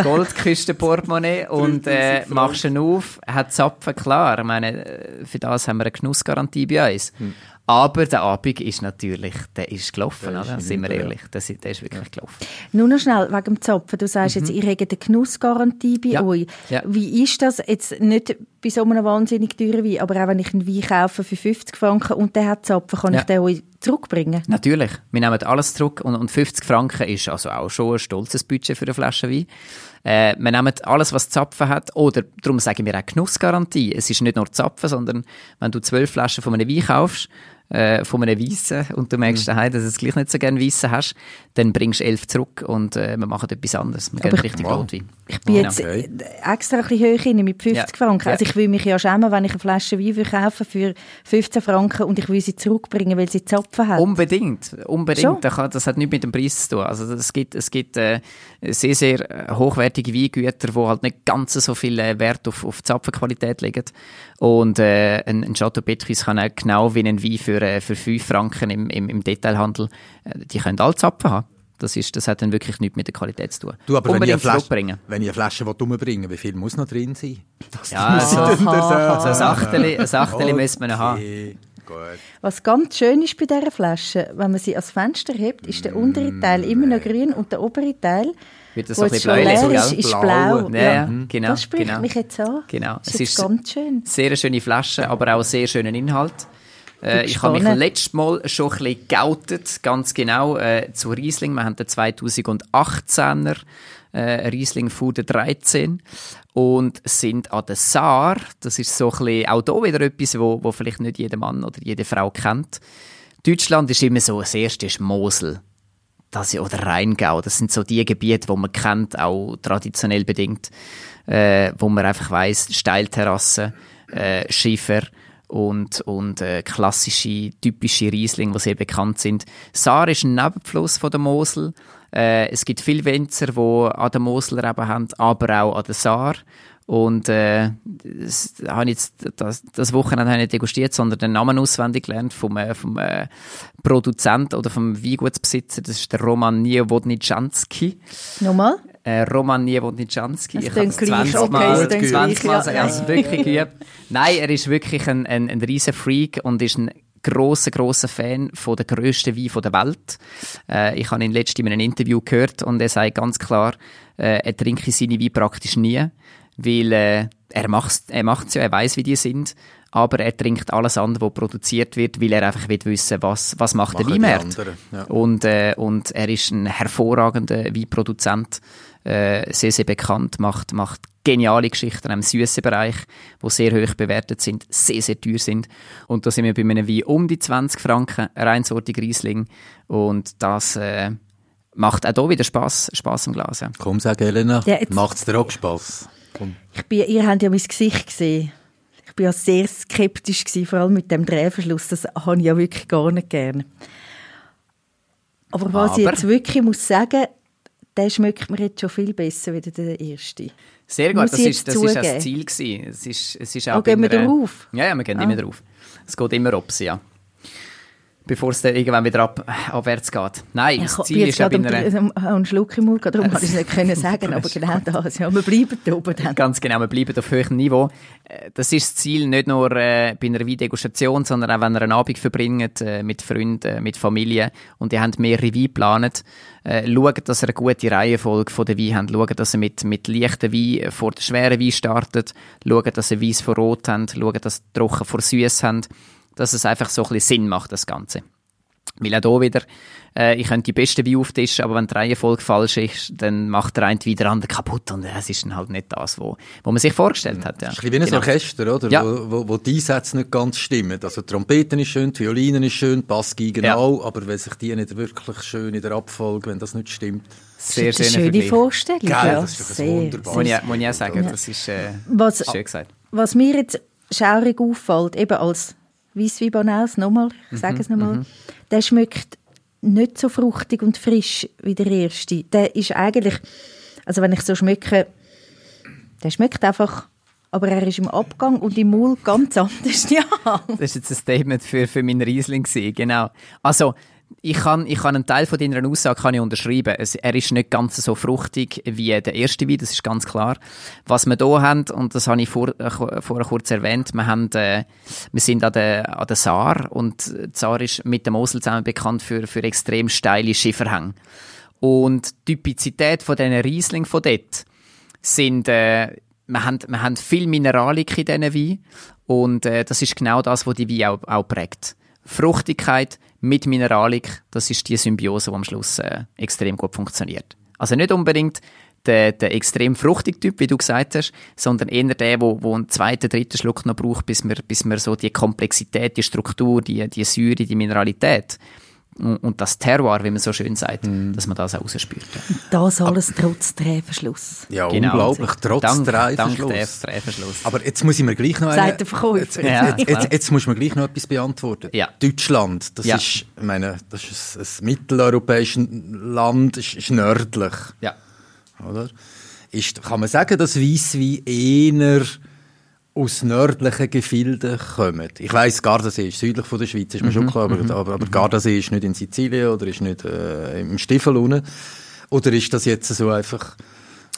Goldküstenportemonnaie [LAUGHS] und äh, machst ihn auf, hat Zapfen, klar. Ich meine, äh, für das haben wir eine Genussgarantie bei uns. Aber der Abend ist natürlich, der ist gelaufen, Der ist oder? sind wir ja. ehrlich. Der, ist- der ist wirklich gelaufen. Nur noch schnell wegen dem Zapfen. Du sagst jetzt, ihr habt eine Genussgarantie bei Mhm. Ja. euch. Ja. Wie ist das jetzt nicht bei so einem wahnsinnig teuren Wein, aber auch wenn ich einen Wein kaufe für 50 Franken und der hat Zapfen, kann Ja. ich den euch zurückbringen? Natürlich, wir nehmen alles zurück und, und 50 Franken ist also auch schon ein stolzes Budget für eine Flasche Wein. Äh, wir nehmen alles, was Zapfen hat, oder darum sagen wir auch Genussgarantie. Es ist nicht nur Zapfen, sondern wenn du zwölf Flaschen von einem Wein kaufst, äh, von einem Weissen und du merkst daheim, dass du es gleich nicht so gerne Weissen hast, dann bringst du elf zurück und äh, wir machen etwas anderes. Wir gehen Aber- richtig Wow. Rotwein. Ich bin Ja. jetzt Okay. äh, extra ein bisschen hoch rein mit 50 Ja. Franken. Also Ja. ich will mich ja schämen, wenn ich eine Flasche Wein kaufen für 15 Franken und ich will sie zurückbringen, weil sie Zapfen hat. Unbedingt, unbedingt. Schon? Das, kann, das hat nichts mit dem Preis zu tun. Also es gibt, es gibt äh, sehr, sehr äh, hochwertige Weingüter, die halt nicht ganz so viel äh, Wert auf, auf Zapfenqualität legen. Und äh, ein, ein Chateau Petrus kann auch genau wie ein Wein für, äh, für 5 Franken im, im, im Detailhandel, äh, die können alle Zapfen haben. Das, ist, das hat dann wirklich nichts mit der Qualität zu tun. Du, aber wenn ich, Flasche, wenn ich eine Flasche umbringen wie viel muss noch drin sein? Das Ja, also, Aha. [LAUGHS] so ein Achteli, ein Achteli müsste man noch haben. Okay, gut. Was ganz schön ist bei dieser Flasche, wenn man sie ans Fenster hebt, ist der untere Teil immer noch grün und der obere Teil, Wird das wo jetzt schon leer ist, ist Blau. blau. Ja, ja, genau, Das spricht genau. mich jetzt an. Genau. Das Es ist, ist- ganz schön. Sehr schöne Flasche, aber auch sehr schönen Inhalt. Äh, ich habe mich letztes Mal schon ein bisschen geoutet, ganz genau, äh, zu Riesling. Wir haben den 2018er äh, Riesling Fuder 13 und sind an der Saar. Das ist so ein bisschen, auch hier wieder etwas, wo, wo vielleicht nicht jeder Mann oder jede Frau kennt. Deutschland ist immer so, das erste ist Mosel. Das, oder Rheingau, das sind so die Gebiete, wo man kennt, auch traditionell bedingt, äh, wo man einfach weiss, Steilterrassen, äh, Schiffer und, und äh, klassische, typische Riesling, die sehr bekannt sind. Saar ist ein Nebenfluss von der Mosel. Äh, es gibt viele Winzer, die an der Mosel eben haben, aber auch an der Saar. Und äh, das, habe jetzt, das, das Wochenende habe ich nicht degustiert, sondern den Namen auswendig gelernt vom, äh, vom äh, Produzent oder vom Weingutsbesitzer. Das ist der Roman Niewodniczanski. Nochmal? Äh, Roman Niewodniczanski. Das Ich habe gleich, 20 okay, Mal, das klingt 20 gleich, Mal ja. also wirklich geübt. Nein, er ist wirklich ein, ein, ein riesen Freak und ist ein grosser, grosser Fan von der grössten Wein von der Welt. Äh, ich habe ihn letztens in einem Interview gehört und er sagt ganz klar, äh, er trinke seine Wein praktisch nie, weil äh, er macht er macht's ja, er weiß, wie die sind, aber er trinkt alles andere, was produziert wird, weil er einfach will wissen, was was macht der Machen Weinmarkt. ja. Und, äh, und er ist ein hervorragender Weinproduzent, äh, sehr, sehr bekannt, macht, macht geniale Geschichten im süßen Bereich, die sehr hoch bewertet sind, sehr, sehr teuer sind. Und da sind wir bei einem Wein um die 20 Franken, reinsortig Riesling. Und das äh, macht auch hier wieder Spass, Spass im Glas. Ja. Komm, sag Elena, Ja, macht's dir auch Spass? Komm. Ich bin, ihr habt ja mein Gesicht gesehen. Ich bin ja sehr skeptisch gewesen, vor allem mit dem Drehverschluss. Das habe ich ja wirklich gar nicht gerne. Aber was ich jetzt wirklich muss sagen, der schmeckt mir jetzt schon viel besser als der erste. Sehr gut, Muss das ist, das ist auch zugeben. das Ziel gewesen. Es ist, es ist auch Oh, gehen wir einer- drauf? Ja, ja, wir gehen Ah. immer drauf. Es geht immer obs, ja. Bevor es dann irgendwann wieder ab, abwärts geht. Nein, Ich das Ziel jetzt ist ja bei einer... um, um, einen Schluck im Mund, darum konnte ich es nicht können [LAUGHS] sagen, aber genau das. Ja, wir bleiben da oben dann. Ganz genau, wir bleiben auf höherem Niveau. Äh, Das ist das Ziel, nicht nur äh, bei einer Weindegustation, sondern auch wenn ihr einen Abend verbringt, äh, mit Freunden, mit Familie und ihr habt mehrere Weine geplant, äh, schaut, dass ihr eine gute Reihenfolge von den Weinen habt. Schaut, dass ihr mit, mit leichten Wein vor der schweren Wein startet. Schaut, dass ihr Weiss vor Rot habt. Schaut, dass ihr trocken vor Süß habt. Dass es einfach so ein bisschen Sinn macht, das Ganze. Weil auch hier wieder, äh, ich könnte die besten Weine auftischen, aber wenn die Reihenfolge falsch ist, dann macht der eine wieder andere kaputt und es ist dann halt nicht das, wo, wo man sich vorgestellt hat. Ja. Das ist ein bisschen wie ein Genau. Orchester, oder? Ja. Wo, wo, wo die Einsätze nicht ganz stimmen. Also die Trompeten ist schön, die Violinen ist schön, die Bassgeigen Ja. auch, aber wenn sich die nicht wirklich schön in der Abfolge, wenn das nicht stimmt. Sehr das ist eine schöne Vergleich. Vorstellung. Geil, ja. das ist doch ein Sehr, wunderbar. Muss ich, muss ich auch sagen, das ist äh, Was, schön gesagt. was mir jetzt schaurig auffällt, eben als Weisswein Banaus, nochmal, ich Mhm, sage es nochmal, der schmeckt nicht so fruchtig und frisch wie der erste. Der ist eigentlich, also wenn ich so schmecke, der schmeckt einfach, aber er ist im Abgang und im Mund ganz [LAUGHS] anders. Ja, Das war jetzt ein Statement für, für meinen Riesling, gewesen, genau. Also, ich kann, ich kann einen Teil von deiner Aussage kann ich unterschreiben. Es, er ist nicht ganz so fruchtig wie der erste Wein, das ist ganz klar. Was wir hier haben, und das habe ich vor, äh, vorher kurz erwähnt, wir, haben, äh, wir sind an der, an der Saar und die Saar ist mit dem Mosel zusammen bekannt für, für extrem steile Schifferhänge. Und die Typizität von diesen Riesling von dort sind, äh, wir haben, wir haben viel Mineralik in diesen Wein und äh, das ist genau das, was die Wein auch, auch prägt. Fruchtigkeit mit Mineralik, das ist die Symbiose, die am Schluss äh, extrem gut funktioniert. Also nicht unbedingt der, der extrem fruchtige Typ, wie du gesagt hast, sondern eher der, wo, wo einen zweiten, dritten Schluck noch braucht, bis man, bis man so die Komplexität, die Struktur, die, die Säure, die Mineralität und das Terroir, wie man so schön sagt, mm. dass man das auch rausspürt. Das alles trotz Drehverschluss. Ja, genau. unglaublich, trotz dank, Drehverschluss. Dank Drehverschluss. Aber jetzt muss ich mir gleich noch... Eine, jetzt, ja, jetzt, jetzt, jetzt, muss man gleich noch etwas beantworten. Ja. Deutschland, das ja. ist, ich meine, das ist ein, ein mitteleuropäisches Land, ist, ist nördlich. Ja. Oder? Ist, kann man sagen, dass Weisswein eher aus nördlichen Gefilden kommen. Ich weiss, Gardasee ist südlich von der Schweiz, ist mir mhm. schon klar, aber, mhm. aber, aber Gardasee ist nicht in Sizilien oder ist nicht äh, im Stiefel unten. Oder ist das jetzt so einfach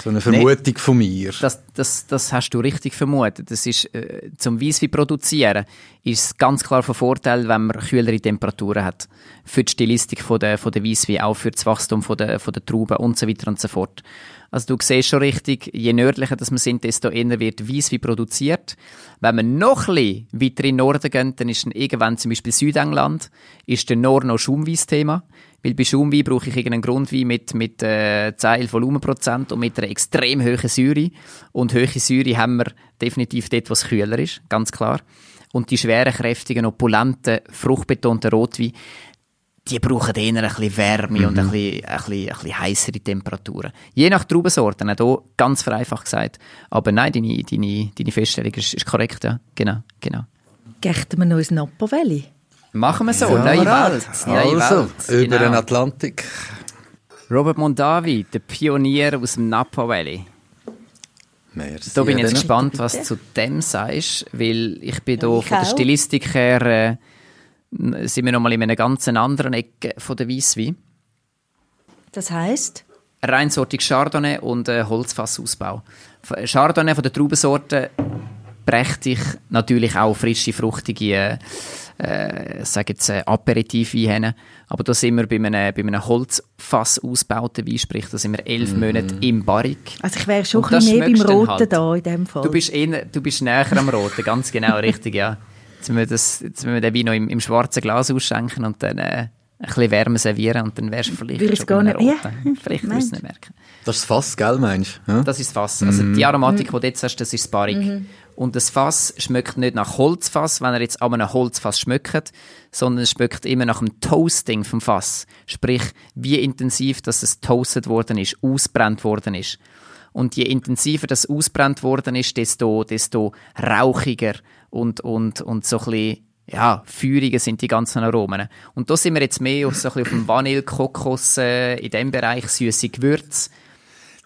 so eine Vermutung nee, von mir? Das, das, das hast du richtig vermutet. Das ist, äh, zum Weisswein produzieren ist es ganz klar von Vorteil, wenn man kühlere Temperaturen hat. Für die Stilistik von der, von der Weisswein, auch für das Wachstum von der, von der Trauben und so weiter und so fort. Also du siehst schon richtig, je nördlicher dass wir sind, desto eher wird Weisswein produziert. Wenn wir noch ein bisschen weiter in den Norden gehen, dann ist dann irgendwann zum Beispiel Südengland, ist der Nord noch Schaumweiss-Thema. Weil bei Schaumwein brauche ich irgendeinen Grundwein mit, mit äh, 10 Volumenprozent und mit einer extrem hohen Säure. Und hohe Säure haben wir definitiv dort, was kühler ist, ganz klar. Und die schweren, kräftigen, opulenten, fruchtbetonten Rotwein, die brauchen eher ein bisschen Wärme mhm. und ein bisschen, ein, bisschen, ein bisschen heissere Temperaturen. Je nach Traubensorten, auch hier ganz vereinfacht gesagt. Aber nein, deine, deine, deine Feststellung ist, ist korrekt, ja. Genau, genau. Gächten wir noch ins Napa Valley? Machen wir so, ja, neue Welt. Neue also, Welt. über genau. den Atlantik. Robert Mondavi, der Pionier aus dem Napa Valley. Merci. Da bin ich jetzt gespannt, was du zu dem sagst, weil ich bin ja, hier von der Stilistik her... Äh, sind wir nochmal in einer ganz anderen Ecke von der Weisswein. Das heisst? Reinsortig Chardonnay und äh, Holzfassausbau. Chardonnay von der Traubensorte prächtig, natürlich auch frische, fruchtige, äh, sage jetzt äh, Aperitivweine. Aber da sind wir bei einem, bei einem Holzfass ausgebauten Wein, sprich, da sind wir elf mm. Monate im Barrik. Also ich wäre schon ein bisschen mehr beim Roten halt. da in dem Fall. Du bist, eher, du bist näher am Roten, ganz genau [LAUGHS] richtig, ja. Jetzt müssen wir, das, jetzt müssen wir den Wein noch im, im schwarzen Glas ausschenken und dann äh, ein bisschen Wärme servieren und dann wärst du vielleicht Würde schon gar nicht, ja. Vielleicht wirst du es nicht merken. Das ist das Fass, gell, meinst du? Ja? Das ist das Fass. Also die Aromatik, die du jetzt hast, das ist das Barrik. Mhm. Und das Fass schmeckt nicht nach Holzfass, wenn er jetzt an einem Holzfass schmeckt, sondern es schmeckt immer nach dem Toasting vom Fass. Sprich, wie intensiv dass es toastet worden ist, ausbrennt worden ist. Und je intensiver das ausbrennt worden ist, desto, desto rauchiger und, und, und so ein bisschen, ja, feuriger sind die ganzen Aromen. Und da sind wir jetzt mehr auf so ein bisschen auf dem Vanille, Kokos, äh, in dem Bereich, süße Gewürze.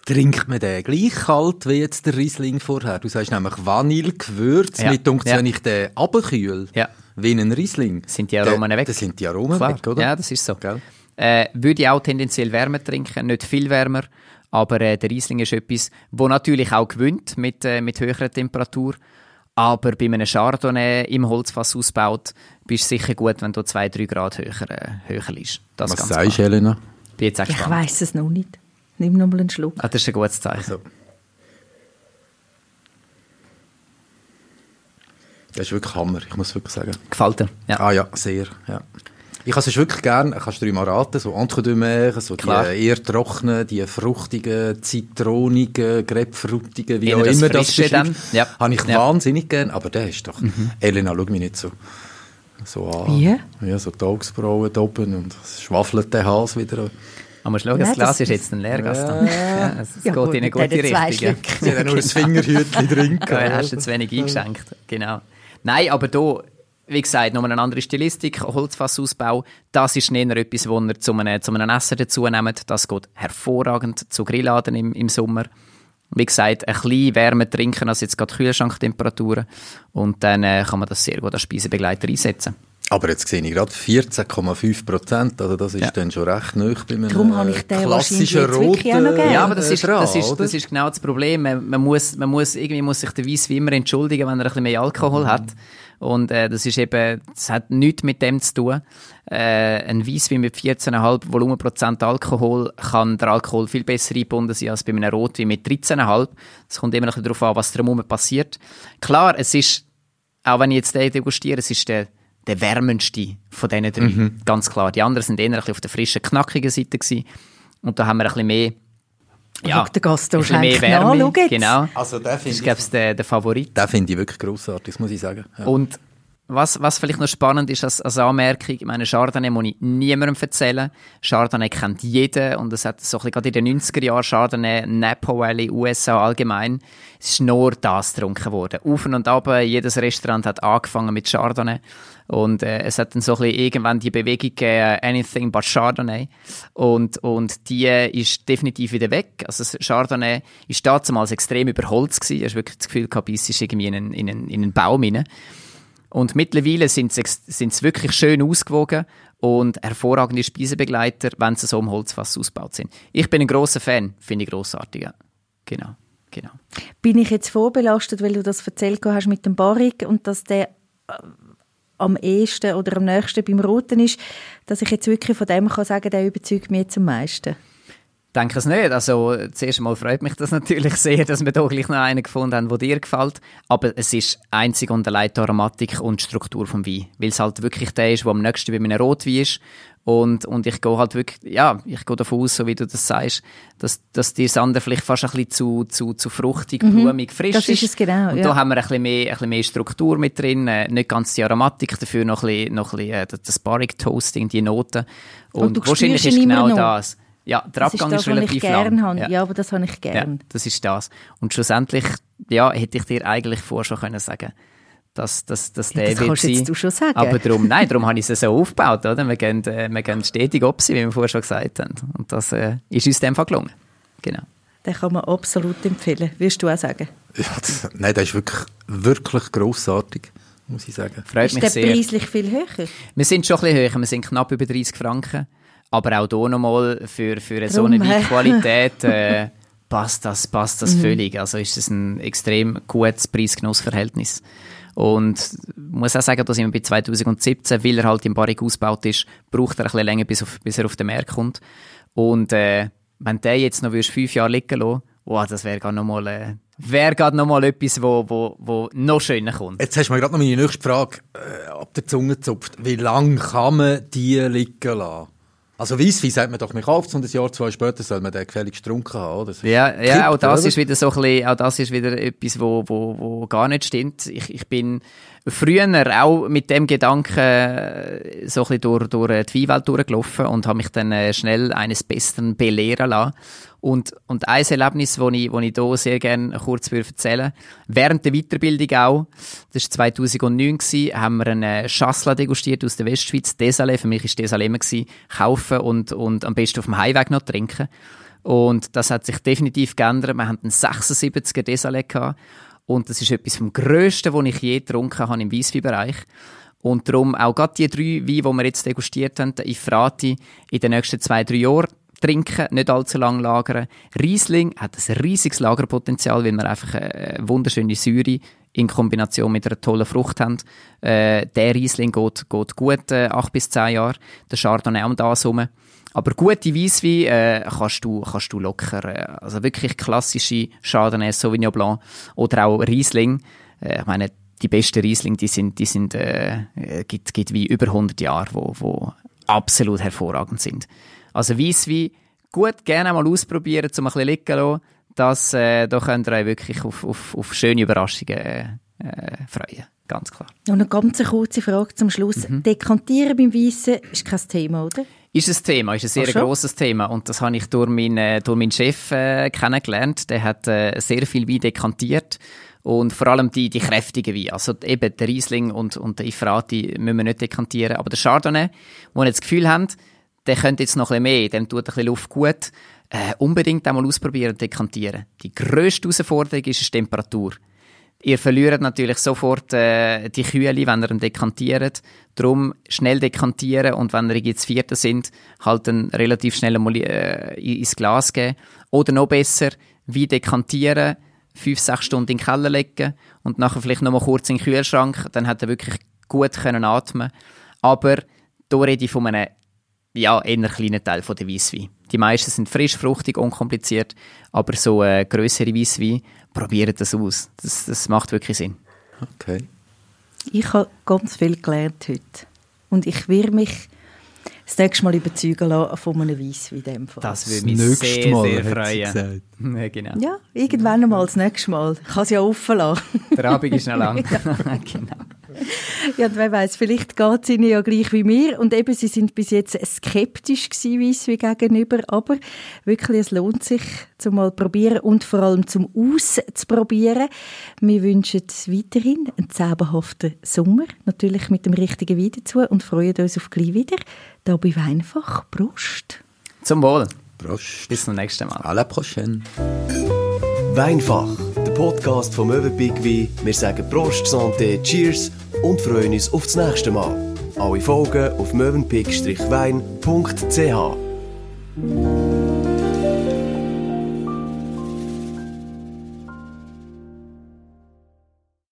Trinkt man den gleich kalt wie jetzt der Riesling vorher? Du sagst nämlich Vanille-Gewürz. Ja. Mit ja. wenn ich den abkühl, ja. wie ein Riesling. Sind die Aromen der, weg? Das sind die Aromen Klar. weg, oder? Ja, das ist so. Äh, würde ich auch tendenziell wärmer trinken, nicht viel wärmer. Aber äh, der Riesling ist etwas, wo natürlich auch gewinnt mit, äh, mit höherer Temperatur. Aber bei einem Chardonnay im Holzfass ausbaut, bist du sicher gut, wenn du 2-3 Grad höher, äh, höher liegst. Das Was sagst du, Elena? Bin jetzt ich weiss es noch nicht. Nimm noch mal einen Schluck. Ah, das ist ein gutes Zeichen. Also. Das ist wirklich Hammer, ich muss wirklich sagen. Gefällt dir? Ja. Ah ja, sehr. Ja. Ich habe es wirklich gerne, kannst du dir mal raten, so Entre so Klar. die eher trockenen, die fruchtigen, zitronigen, grapefruitigen, wie Eher auch immer das ist. Ja. Habe ich ja. wahnsinnig gern, aber der ist doch, mhm. Elena, schau mich nicht so, so an. Wie? Ja, so die Augsbrauen oben und es schwaffelt der Hals wieder. Aber schauen, das Glas ist jetzt ein Leergaston. [LAUGHS] Ja, es ja, geht gut, in eine gute Richtung. Sie haben nur ein Fingerhütchen drin. [LAUGHS] Ja, hast du zu wenig eingeschenkt. Genau. Nein, aber hier wie gesagt, nochmal eine andere Stilistik, Holzfassausbau. Das ist eher etwas, wo ihr zu einem, zu einem Essen dazu nehmt. Das geht hervorragend zu Grilladen im, im Sommer. Wie gesagt, ein bisschen wärmer trinken als jetzt gerade Kühlschranktemperaturen. Und dann äh, kann man das sehr gut als Speisebegleiter einsetzen. Aber jetzt sehe ich gerade 14,5 Prozent, also das ist ja. dann schon recht neu bei einem Darum habe ich den klassischen roten Ja, aber das ist, das, ist, das ist genau das Problem. Man, man, muss, man muss, irgendwie muss sich der Weiss wie immer entschuldigen, wenn er ein bisschen mehr Alkohol mhm. hat. Und äh, das ist eben, das hat nichts mit dem zu tun. Äh, ein Weisswein mit 14,5 Volumenprozent Alkohol kann der Alkohol viel besser eingebunden sein als bei einem Rotwein mit 13,5. Es kommt immer noch darauf an, was drumherum passiert. Klar, es ist, auch wenn ich jetzt den degustiere, es ist der, der wärmendste von diesen drei. Mhm. Ganz klar. Die anderen sind eher ein bisschen auf der frischen, knackigen Seite gewesen. Und da haben wir ein bisschen mehr ja, der Gast auch mehr Wärme, genau. Also der finde ich, glaube der, der Favorit. Den finde ich wirklich grossartig, das muss ich sagen. Ja. Und was, was vielleicht noch spannend ist als, als Anmerkung, ich meine, Chardonnay muss ich niemandem erzählen. Chardonnay kennt jeder und es hat so ein bisschen, gerade in den 90er Jahren Chardonnay, Napa Valley, USA allgemein, es ist nur das getrunken worden. Auf und ab, jedes Restaurant hat angefangen mit Chardonnay und äh, es hat dann so ein bisschen irgendwann die Bewegung gegeben, Anything but Chardonnay und, und die ist definitiv wieder weg. Also Chardonnay ist damals extrem überholzt gewesen, du hast wirklich das Gefühl gehabt, es ist irgendwie in einen, in einen, in einen Baum rein. Und mittlerweile sind sie wirklich schön ausgewogen und hervorragende Speisebegleiter, wenn sie so im Holzfass ausgebaut sind. Ich bin ein großer Fan, finde ich grossartig. Ja. Genau, genau. Bin ich jetzt vorbelastet, weil du das erzählt hast mit dem Barrik und dass der am ehesten oder am nächsten beim Roten ist, dass ich jetzt wirklich von dem kann sagen, der überzeugt mich jetzt am meisten? Denke es nicht. Also, zuerst einmal freut mich das natürlich sehr, dass wir hier gleich noch einen gefunden haben, der dir gefällt. Aber es ist einzig und allein die Aromatik und die Struktur vom Wein. Weil es halt wirklich der ist, der am nächsten bei einem Rotwein ist. Und, und ich gehe halt wirklich, ja, ich gehe davon aus, so wie du das sagst, dass, dass dir das andere vielleicht fast ein bisschen zu, zu, zu fruchtig, mhm. blumig, frisch das ist. Es genau, und ja. da haben wir ein bisschen, mehr, ein bisschen mehr Struktur mit drin, äh, nicht ganz die Aromatik, dafür noch ein bisschen, noch ein bisschen äh, das Barrick Toasting, die Noten. Und, und wahrscheinlich ist genau das. Ja, der das Abgang ist, das, ist relativ lang. Habe. Ja. ja. aber das habe ich gern. Ja, das ist das. Und schlussendlich, ja, hätte ich dir eigentlich vorher schon können sagen dass, dass, dass der ja, das wird sein. du schon sagen. Aber darum, nein, darum [LAUGHS] habe ich es so aufgebaut, oder? Wir gehen, äh, wir gehen stetig ob sie, wie wir vorher schon gesagt haben. Und das äh, ist uns in dem Fall gelungen. Genau. Den kann man absolut empfehlen. Würdest du auch sagen? Ja, das, nein, der ist wirklich, wirklich grossartig, muss ich sagen. Freut ist mich der sehr. preislich viel höher? Wir sind schon ein bisschen höher. Wir sind knapp über 30 Franken. Aber auch hier nochmal für, für so eine [LAUGHS] Qualität äh, passt das, passt das mhm. völlig. Also ist es ein extrem gutes Preis-Genuss-Verhältnis. Und muss auch sagen, dass wir bei 2017, weil er halt im Barrik ausgebaut ist, braucht er ein bisschen länger, bis, auf, bis er auf den Markt kommt. Und äh, wenn der jetzt noch fünf Jahre liegen lassen wow, das wäre gerade nochmal äh, wär noch mal etwas, wo, wo, wo noch schöner kommt. Jetzt hast du mir gerade noch meine nächste Frage äh, ab der Zunge gezupft. Wie lange kann man die liegen lassen? Also Weisswein sagt man doch, man kauft und ein Jahr, zwei später soll man den gefälligst getrunken haben, oder? Ja, ja, auch das oder? ist wieder so ein bisschen, auch das ist wieder etwas, wo, wo, wo gar nicht stimmt. Ich, ich bin früher auch mit dem Gedanken äh, so ein bisschen durch, durch die Weinwelt durchgelaufen und habe mich dann äh, schnell eines Besseren belehren lassen. Und, und ein Erlebnis, das ich, das ich hier sehr gerne kurz erzählen während der Weiterbildung auch, das war 2009, gewesen, haben wir einen Chassla degustiert aus der Westschweiz, Desalé, für mich war Desalé immer, gewesen, kaufen und, und am besten auf dem Heimweg noch trinken. Und das hat sich definitiv geändert. Wir hatten einen 76er Desalé gehabt. Und das ist etwas vom Größten, was ich je getrunken habe im Weisswein-Bereich. Und darum auch gerade die drei Weine, die wir jetzt degustiert haben, ich frage in den nächsten zwei, drei Jahren trinken, nicht allzu lang lagern. Riesling hat ein riesiges Lagerpotenzial, weil wir einfach eine wunderschöne Säure in Kombination mit einer tollen Frucht haben. Äh, der Riesling geht, geht gut äh, acht bis zehn Jahre. Der Chardonnay um das herum. Aber gute Weisswein äh, kannst, du, kannst du locker, äh, also wirklich klassische Chardonnay, Sauvignon Blanc oder auch Riesling. Äh, ich meine, die besten Riesling, die sind, die sind, äh, äh gibt, gibt wie über 100 Jahre, wo, wo absolut hervorragend sind. Also Weisswein, gut, gerne mal ausprobieren, um ein bisschen liegen zu lassen. Das, äh, da könnt ihr euch wirklich auf, auf, auf schöne Überraschungen äh, freuen. Ganz klar. Und eine ganz kurze Frage zum Schluss. Mhm. Dekantieren beim Weissen ist kein Thema, oder? Ist ein Thema, ist ein sehr grosses Thema. Und das habe ich durch meinen, äh, durch meinen Chef äh, kennengelernt. Der hat äh, sehr viel Wein dekantiert. Und vor allem die, die kräftigen Weine. Also eben der Riesling und, und der Ifrati müssen wir nicht dekantieren. Aber der Chardonnay, wo wir jetzt das Gefühl haben, der könnte jetzt noch ein bisschen mehr, dem tut ein bisschen Luft gut, äh, unbedingt einmal ausprobieren und dekantieren. Die grösste Herausforderung ist die Temperatur. Ihr verliert natürlich sofort äh, die Kühle, wenn ihr dekantiert. Darum schnell dekantieren und wenn ihr jetzt Vierte sind, halt dann relativ schnell einmal äh, ins Glas geben. Oder noch besser, wie dekantieren, fünf, sechs Stunden in den Keller legen und nachher vielleicht noch mal kurz in den Kühlschrank, dann hat er wirklich gut können atmen. Aber da rede ich von einem ja, eher kleinen Teil von der Weisswein. Die meisten sind frisch, fruchtig, unkompliziert, aber so äh, größere Weisswein, probiert das aus. Das, das macht wirklich Sinn. Okay. Ich habe ganz viel gelernt heute. Und ich werde mich das nächste Mal überzeugen lassen von einem Weisswein in dem Fall. Das würde mich das sehr, Mal, sehr freuen. Ja, [LAUGHS] genau. ja, irgendwann einmal das nächste Mal. Ich kann es ja offen lassen. Der Abend ist noch lang. [LAUGHS] [LAUGHS] genau. [LAUGHS] Ja, wer weiß, vielleicht geht es ihnen ja gleich wie mir. Und eben, sie sind bis jetzt skeptisch gewesen, wie gegenüber. Aber wirklich, es lohnt sich, zum mal probieren und vor allem zum Auszuprobieren. Wir wünschen weiterhin einen zauberhaften Sommer. Natürlich mit dem richtigen Wein dazu und freuen uns auf gleich wieder. Da bei Weinfach. Prost. Zum Wohl. Prost. Bis zum nächsten Mal. À la prochaine. Weinfach, der Podcast vom Möwenpick Wein. Wir sagen Prost, Santé, Cheers und freuen uns auf das nächste Mal. Alle Folgen auf mövenpick-wein.ch.